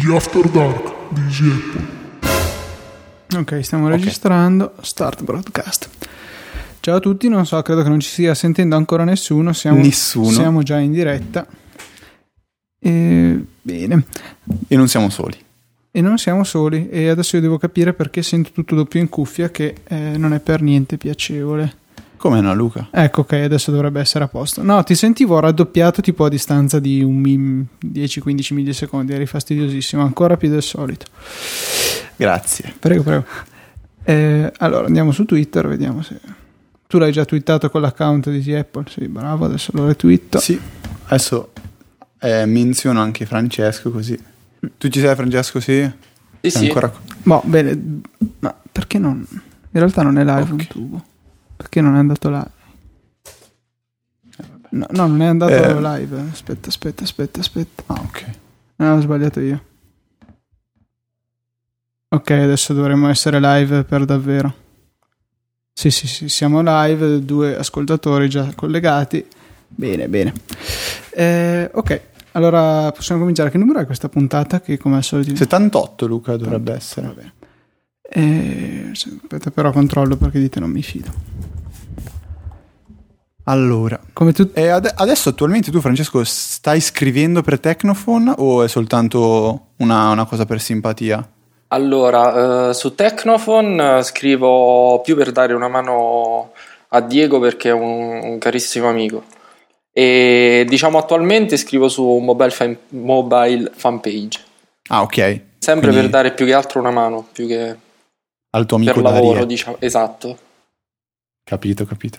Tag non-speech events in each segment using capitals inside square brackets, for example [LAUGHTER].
The After Dark di Easy Apple. Ok, stiamo registrando. Start broadcast. Ciao a tutti, non so, credo che non ci stia sentendo ancora nessuno. Siamo, Nessuno. Siamo già in diretta. E, bene. E non siamo soli. E non siamo soli. E adesso io devo capire perché sento tutto doppio in cuffia, che eh, non è per niente piacevole. Come no, Luca? Ecco, ok, adesso dovrebbe essere a posto. No, ti sentivo raddoppiato tipo a distanza di un mi- 10-15 millisecondi. Eri fastidiosissimo, ancora più del solito. Grazie. Prego, prego. Eh, allora andiamo su Twitter, vediamo se. Tu l'hai già twittato con l'account di Apple? Sì, bravo, adesso lo retweeto. Sì, adesso eh, menziono anche Francesco così. Tu ci sei Francesco, sì? Sì, sì. ancora... Boh, bene, ma perché non. In realtà non è live un Ok. tubo. Perché non è andato live? No, no, non è andato Eh. live. Aspetta, aspetta, aspetta, aspetta. Ah, ok. No, ho sbagliato io. Ok, adesso dovremmo essere live per davvero. Sì, sì, sì, siamo live, due ascoltatori già collegati. Bene, bene. Eh, ok, allora possiamo cominciare. Che numero è questa puntata? Che come al solito... 78 Luca dovrebbe Va essere. bene. Eh, aspetta, però controllo perché dite non mi fido. Allora, Come tu... e ade- adesso attualmente tu Francesco stai scrivendo per Tecnophone o è soltanto una, una cosa per simpatia? Allora, eh, su Tecnophone eh, scrivo più per dare una mano a Diego perché è un, un carissimo amico. E diciamo attualmente scrivo su mobile fan, mobile fan page. Ah, ok. Sempre Quindi per dare più che altro una mano, più che al tuo amico per lavoro, Dario. diciamo. Esatto. Capito, capito.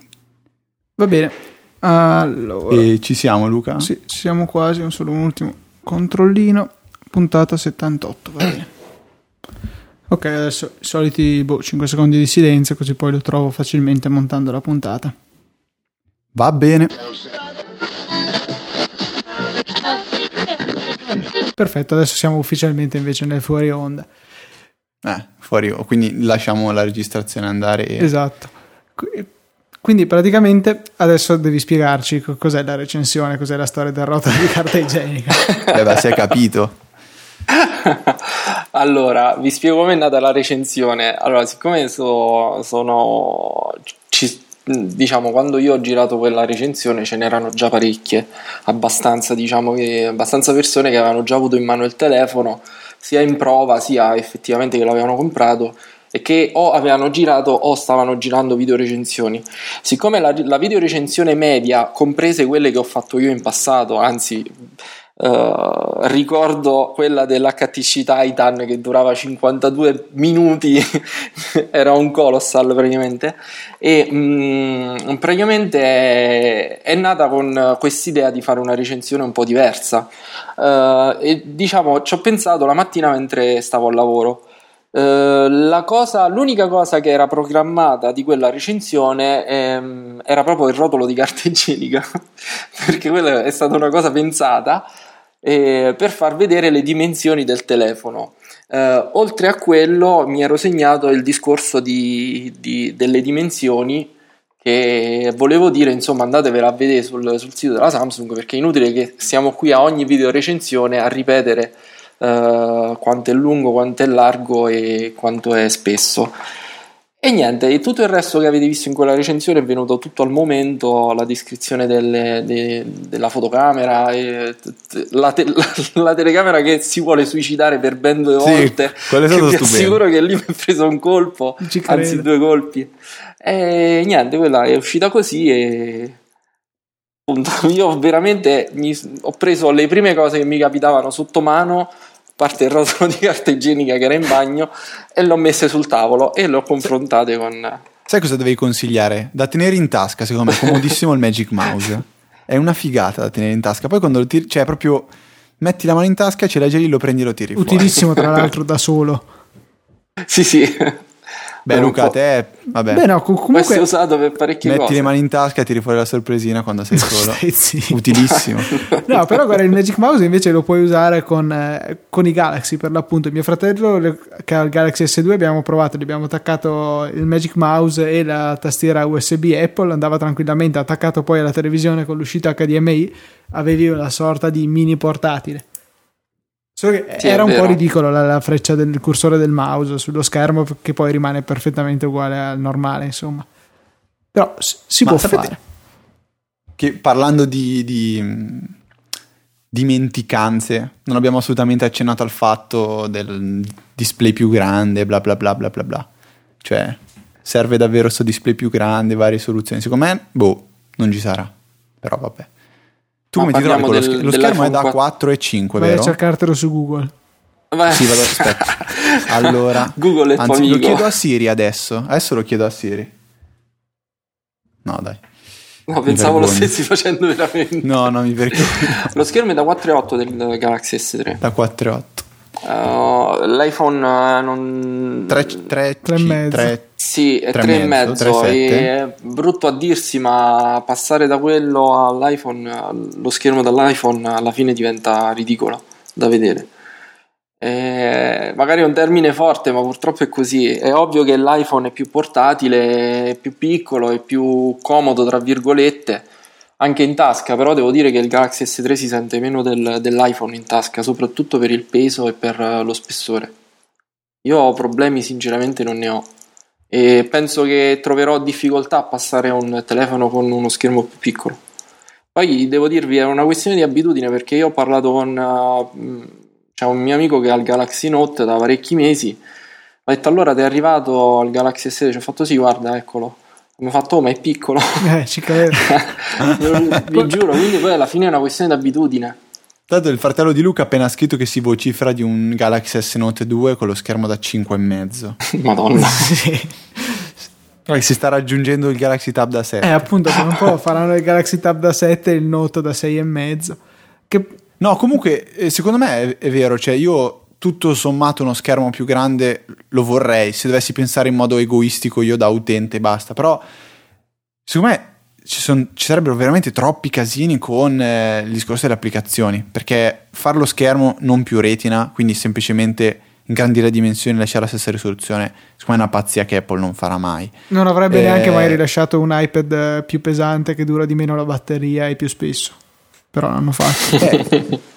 Va bene. Allora... E ci siamo Luca? Sì, ci siamo quasi, un solo un ultimo controllino. Puntata 78, va bene. Ok, adesso i soliti boh, 5 secondi di silenzio, così poi lo trovo facilmente montando la puntata. Va bene. Perfetto, adesso siamo ufficialmente invece nel fuori onda. Eh, fuori, quindi lasciamo la registrazione andare e... Esatto. Qu- Quindi praticamente adesso devi spiegarci co- cos'è la recensione, cos'è la storia del rotolo di carta igienica. [LAUGHS] Eh, beh, si è capito. [LAUGHS] allora, vi spiego com'è nata la recensione. Allora, siccome so- sono. ci- diciamo, quando io ho girato quella recensione ce n'erano già parecchie, abbastanza, diciamo che abbastanza persone che avevano già avuto in mano il telefono, sia in prova, sia effettivamente che l'avevano comprato e che o avevano girato o stavano girando video recensioni. Siccome la, la video recensione media, comprese quelle che ho fatto io in passato, anzi eh, ricordo quella dell'HTC Titan che durava 52 minuti, [LAUGHS] era un colossal praticamente, e mm, praticamente è, è nata con quest'idea di fare una recensione un po' diversa. Eh, e diciamo, ci ho pensato la mattina mentre stavo al lavoro. Eh, cosa, l'unica cosa che era programmata di quella recensione ehm, era proprio il rotolo di carta igienica, [LAUGHS] perché quella è stata una cosa pensata eh, per far vedere le dimensioni del telefono. Eh, oltre a quello, mi ero segnato il discorso di, di- delle dimensioni. Che volevo dire, insomma, andatevela a vedere sul, sul sito della Samsung perché è inutile che siamo qui a ogni video recensione a ripetere eh, quanto è lungo, quanto è largo e quanto è spesso. E niente, e tutto il resto che avete visto in quella recensione è venuto tutto al momento, la descrizione delle- de- della fotocamera, e t- t- la, te- la- [LAUGHS] la telecamera che si vuole suicidare per ben due Sì, volte. è che vi stupendo. assicuro che lì [LAUGHS] mi ha preso un colpo, anzi due colpi. E niente, quella è uscita così e... Appunto, [LAUGHS] io veramente mi- ho preso le prime cose che mi capitavano sotto mano parte il rotolo di carta igienica che era in bagno e l'ho messe sul tavolo e le ho confrontate con Sai cosa dovevi consigliare? Da tenere in tasca, secondo me, è comodissimo il Magic Mouse. È una figata da tenere in tasca. Poi quando lo tiri, cioè proprio metti la mano in tasca, ce l'hai già lì, lo prendi e lo tiri fuori. Utilissimo tra l'altro da solo. sì sì Beh, Luca, po'. te, vabbè, Beh no, co- può essere comunque... usato per parecchie metti cose le mani in tasca e tiri fuori la sorpresina quando sei [LAUGHS] solo. Stai. Utilissimo. [LAUGHS] No, però guarda, il Magic Mouse invece lo puoi usare con, eh, con i Galaxy per l'appunto. Mio fratello le- che ha il Galaxy S2 abbiamo provato, gli abbiamo attaccato il Magic Mouse e la tastiera USB Apple, andava tranquillamente attaccato poi alla televisione con l'uscita HDMI, avevi una sorta di mini portatile. Solo che Sì, era un po' ridicolo la, la freccia del cursore del mouse sullo schermo che poi rimane perfettamente uguale al normale, insomma. Però si Ma può fare. Che parlando di, di, dimenticanze, non abbiamo assolutamente accennato al fatto del display più grande, bla bla bla bla bla bla. Cioè, serve davvero questo display più grande, varie soluzioni. Secondo me, boh, non ci sarà. Però vabbè. Tu Ma come ti trovi con lo, del- sch- lo schermo? È da dell'iPhone 4 e 5, Vai a vero? cercartelo su Google. Vai. Sì, vado, aspetta. [LAUGHS] Allora, Google è tuo anzi, lo chiedo a Siri adesso. Adesso lo chiedo a Siri. No, dai. No, pensavo lo stessi facendo veramente. No, no, mi vergogno. [LAUGHS] Lo schermo è da 4,8 del Galaxy S3. Da 4 e 8. Uh, L'iPhone eh, non... 3, 3, Tre e mezzo. Sì, è tre 3 e e mezzo, mezzo. tre e sette. È brutto a dirsi, ma passare da quello all'iPhone, lo schermo dall'iPhone alla fine diventa ridicolo da vedere. Eh, magari è un termine forte, ma purtroppo è così. È ovvio che l'iPhone è più portatile, è più piccolo, è più comodo, tra virgolette, anche in tasca, però devo dire che il Galaxy S3 si sente meno del- dell'iPhone in tasca, soprattutto per il peso e per eh, lo spessore. Io problemi sinceramente non ne ho e penso che troverò difficoltà a passare a un telefono con uno schermo più piccolo. Poi devo dirvi, è una questione di abitudine perché io ho parlato con uh, c'è un mio amico che ha il Galaxy Note da parecchi mesi. Ho detto allora ti è arrivato il Galaxy S10? Ci ho fatto sì, guarda, eccolo. Mi ha fatto, oh, ma è piccolo. Eh, ci credo. [LAUGHS] Vi giuro, quindi poi alla fine è una questione di abitudine. Tanto il fratello di Luca ha appena scritto che si vocifera di un Galaxy S Note 2 con lo schermo da 5,5. [LAUGHS] Madonna. [LAUGHS] Sì. Poi si sta raggiungendo il Galaxy Tab da 7. Eh, appunto, tra un po' faranno il Galaxy Tab da 7 e il Note da 6,5. Che No, comunque, eh, secondo me è, è vero, cioè io tutto sommato uno schermo più grande lo vorrei, se dovessi pensare in modo egoistico io da utente basta, però secondo me ci, son- ci sarebbero veramente troppi casini con eh, il discorso delle applicazioni, perché fare lo schermo non più retina, quindi semplicemente ingrandire le dimensioni e lasciare la stessa risoluzione, secondo me è una pazzia che Apple non farà mai. non avrebbe Eh, neanche mai rilasciato un iPad eh, più pesante che dura di meno la batteria e più spesso. Però l'hanno fatto. [LAUGHS]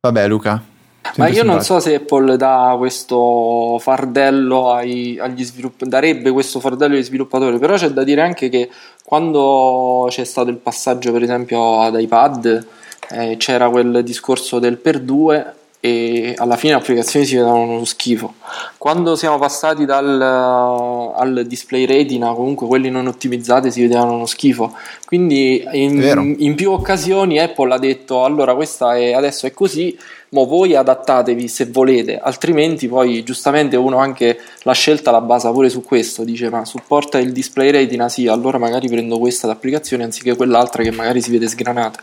Eh, vabbè Luca. Ma io non so se Apple dà questo fardello ai- agli sviluppatori, darebbe questo fardello agli sviluppatori, però c'è da dire anche che quando c'è stato il passaggio per esempio ad iPad eh, c'era quel discorso del per due e alla fine le applicazioni si vedevano uno schifo. Quando siamo passati dal, al display retina, comunque quelli non ottimizzati si vedevano uno schifo. Quindi in, in più occasioni Apple ha detto allora questa è, adesso è così, ma voi adattatevi se volete, altrimenti poi giustamente uno anche la scelta la basa pure su questo, dice ma supporta il display retina, sì, allora magari prendo questa d'applicazione anziché quell'altra che magari si vede sgranata.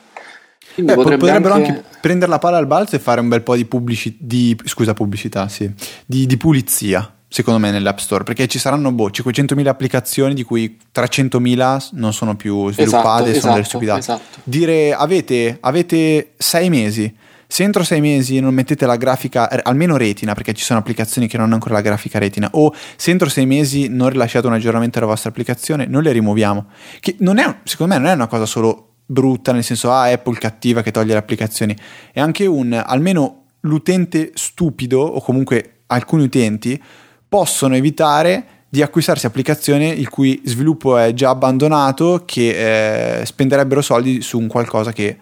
Quindi Eh, potrebbe potrebbero anche... anche... prendere la palla al balzo e fare un bel po' di, pubblici- di scusa, pubblicità, sì, di, di pulizia, secondo me, nell'App Store, perché ci saranno boh, 500.000 applicazioni di cui 300.000 non sono più sviluppate, Esatto, sono delle esatto, stupidate. esatto. Dire avete, avete sei mesi, se entro sei mesi non mettete la grafica, eh, almeno retina, perché ci sono applicazioni che non hanno ancora la grafica retina, o se entro sei mesi non rilasciate un aggiornamento della vostra applicazione, noi le rimuoviamo. Che non è, secondo me non è una cosa solo brutta, nel senso, ah, Apple cattiva che toglie le applicazioni, è anche un, almeno l'utente stupido, o comunque alcuni utenti, possono evitare di acquistarsi applicazioni il cui sviluppo è già abbandonato, che eh, spenderebbero soldi su un qualcosa che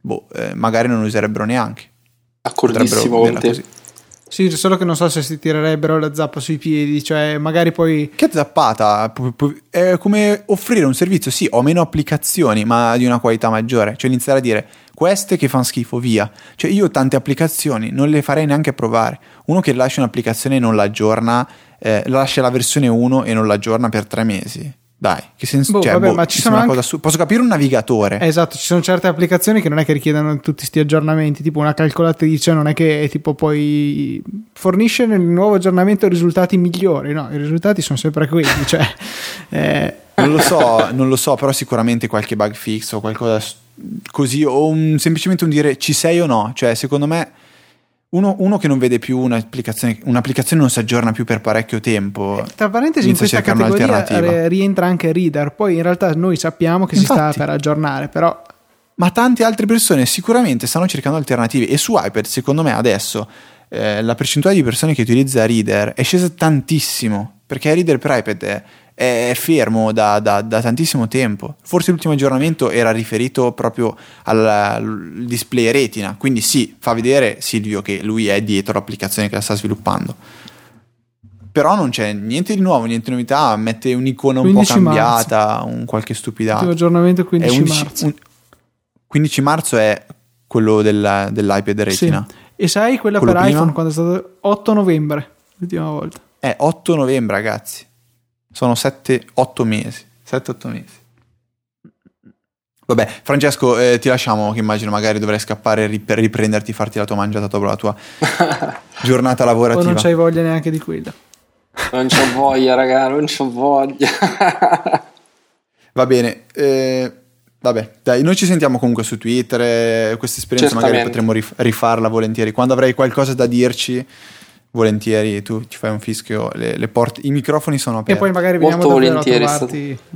boh, eh, magari non userebbero neanche. D'accordissimo con te. così. Sì, solo che non so se si tirerebbero la zappa sui piedi, cioè magari poi Che zappata, è come offrire un servizio, sì, ho meno applicazioni, ma di una qualità maggiore, cioè iniziare a dire queste che fanno schifo, via. Cioè io tante applicazioni, non le farei neanche provare. Uno che lascia un'applicazione e non l'aggiorna, eh, lascia la versione 1 e non l'aggiorna per tre mesi. Dai, che senso Boh, cioè, vabbè, boh, ma ci sono una anche- cosa su- Posso capire un navigatore. Esatto, ci sono certe applicazioni che non è che richiedono tutti questi aggiornamenti, tipo una calcolatrice non è che tipo poi fornisce nel nuovo aggiornamento risultati migliori, no, i risultati sono sempre quelli, cioè [LAUGHS] eh, Non lo so, non lo so, però sicuramente qualche bug fix o qualcosa così, o un- semplicemente un dire ci sei o no. Cioè, secondo me, uno, uno che non vede più un'applicazione, un'applicazione non si aggiorna più per parecchio tempo. tra parentesi in questa categoria eh, rientra anche Reader, poi in realtà noi sappiamo che si Infatti. sta per aggiornare, però Ma tante altre persone sicuramente stanno cercando alternative e su iPad, secondo me, adesso eh, la percentuale di persone che utilizza Reader è scesa tantissimo, perché Reader per iPad è, è fermo da, da, da, tantissimo tempo. Forse l'ultimo aggiornamento era riferito proprio al, al, display retina, quindi sì, fa vedere Silvio che lui è dietro l'applicazione che la sta sviluppando. Però non c'è niente di nuovo, niente di novità, mette un'icona un po' cambiata, marzo. un qualche stupidata. L'ultimo aggiornamento 15 11, marzo. Un, 15 marzo è quello del, dell'iPad Retina. Sì. E sai quella quello per prima? iPhone quando è stato 8 novembre, l'ultima volta. Eh, 8 novembre ragazzi. Sono 7-8 mesi. 7-8 mesi. Vabbè, Francesco, eh, ti lasciamo che immagino magari dovrai scappare per riprenderti, farti la tua mangiata dopo la tua [LAUGHS] giornata lavorativa. O non c'hai voglia neanche di quella. Non c'ho voglia, raga, non c'ho voglia. Va bene. Eh, Vabbè, dai, noi ci sentiamo comunque su Twitter. Eh, questa esperienza magari potremmo rif- rifarla volentieri. Quando avrai qualcosa da dirci, volentieri tu ci fai un fischio. Le, le porte, I microfoni sono aperti. E poi magari veniamo Molto volentieri, a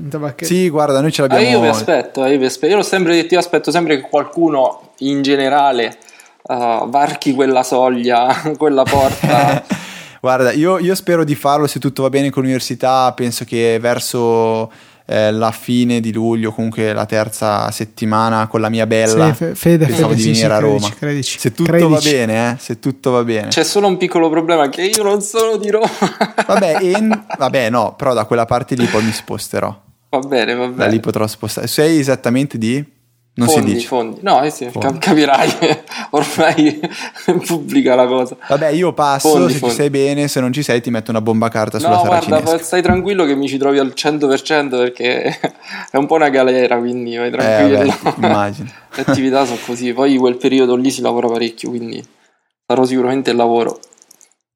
trovarti. Sì, guarda, noi ce l'abbiamo. Ah, io vi aspetto, io vi aspetto. Io l'ho sempre detto, io aspetto sempre che qualcuno in generale uh, varchi quella soglia, [LAUGHS] quella porta. [LAUGHS] guarda, io, io spero di farlo se tutto va bene con l'università. Penso che verso eh, la fine di luglio, comunque la terza settimana con la mia bella. Sì, fede, pensavo fede, di venire sì, a Roma. Credici, credici, se tutto credici. va bene, eh, se tutto va bene. C'è solo un piccolo problema che io non sono di Roma. vabbè, [LAUGHS] en... vabbè, no, però da quella parte lì poi mi sposterò. Va bene, va bene. Da lì potrò spostare. Sei esattamente di non fondi, si dice. Fondi. No, eh sì, fondi. capirai, [LAUGHS] ormai è [LAUGHS] pubblica la cosa. Vabbè, io passo, fondi, se fondi. ci sei bene, se non ci sei ti metto una bomba carta sulla no, saracinesca. guarda, stai tranquillo che mi ci trovi al 100% perché [LAUGHS] è un po' una galera, quindi vai tranquillo. Eh, vabbè, immagino. Le attività sono così, poi quel periodo lì si lavora parecchio, quindi sarò sicuramente il lavoro.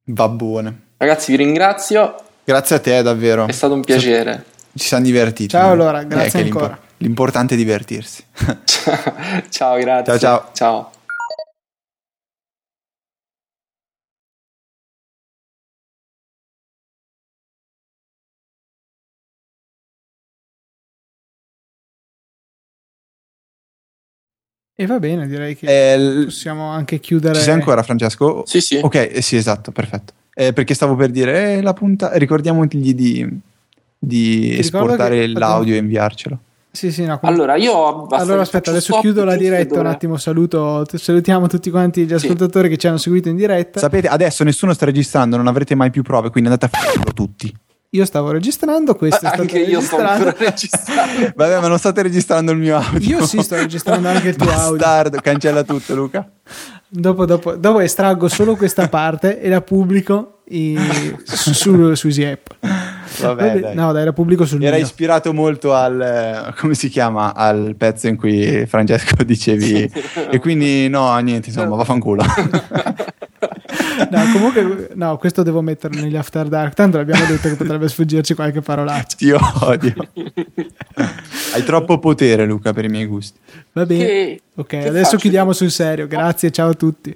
Va buone. Ragazzi, vi ringrazio. Grazie a te, davvero. È stato un piacere. Ci siamo divertiti. Ciao allora, grazie eh, ancora. L'importante è divertirsi. [LAUGHS] ciao, grazie. Ciao, ciao. Ciao. E va bene, direi che eh, possiamo anche chiudere. Ci sei ancora, Francesco? Sì, sì. Ok, eh, sì, esatto, perfetto. Eh, perché stavo per dire, eh, la punta, ricordiamogli di, di esportare l'audio e inviarcelo. Sì, sì, no, allora io allora aspetta, adesso chiudo la diretta un attimo, saluto, salutiamo tutti quanti gli ascoltatori sì. che ci hanno seguito in diretta. Sapete, adesso nessuno sta registrando, non avrete mai più prove, quindi andate a farlo tutti. Io stavo registrando, questo ah, è stato anche io sto ancora registrando. [LAUGHS] Vabbè, ma non state registrando il mio audio. Io sì, sto registrando anche il tuo Bastardo, audio. cancella tutto, Luca. Dopo, dopo, dopo estraggo solo questa parte e la pubblico in, su, su, su Easy App. Vabbè, dai. No, dai, la pubblico sul Era mio. ispirato molto al come si chiama al pezzo in cui Francesco [LAUGHS] dicevi e quindi no, niente, insomma, vaffanculo. [LAUGHS] no, comunque no, questo devo metterlo negli After Dark, tanto l'abbiamo detto che potrebbe sfuggirci qualche parolaccia. Ti odio. Hai troppo potere, Luca, per i miei gusti. Va bene. Che, ok, adesso chiudiamo sul serio. Grazie, ciao a tutti.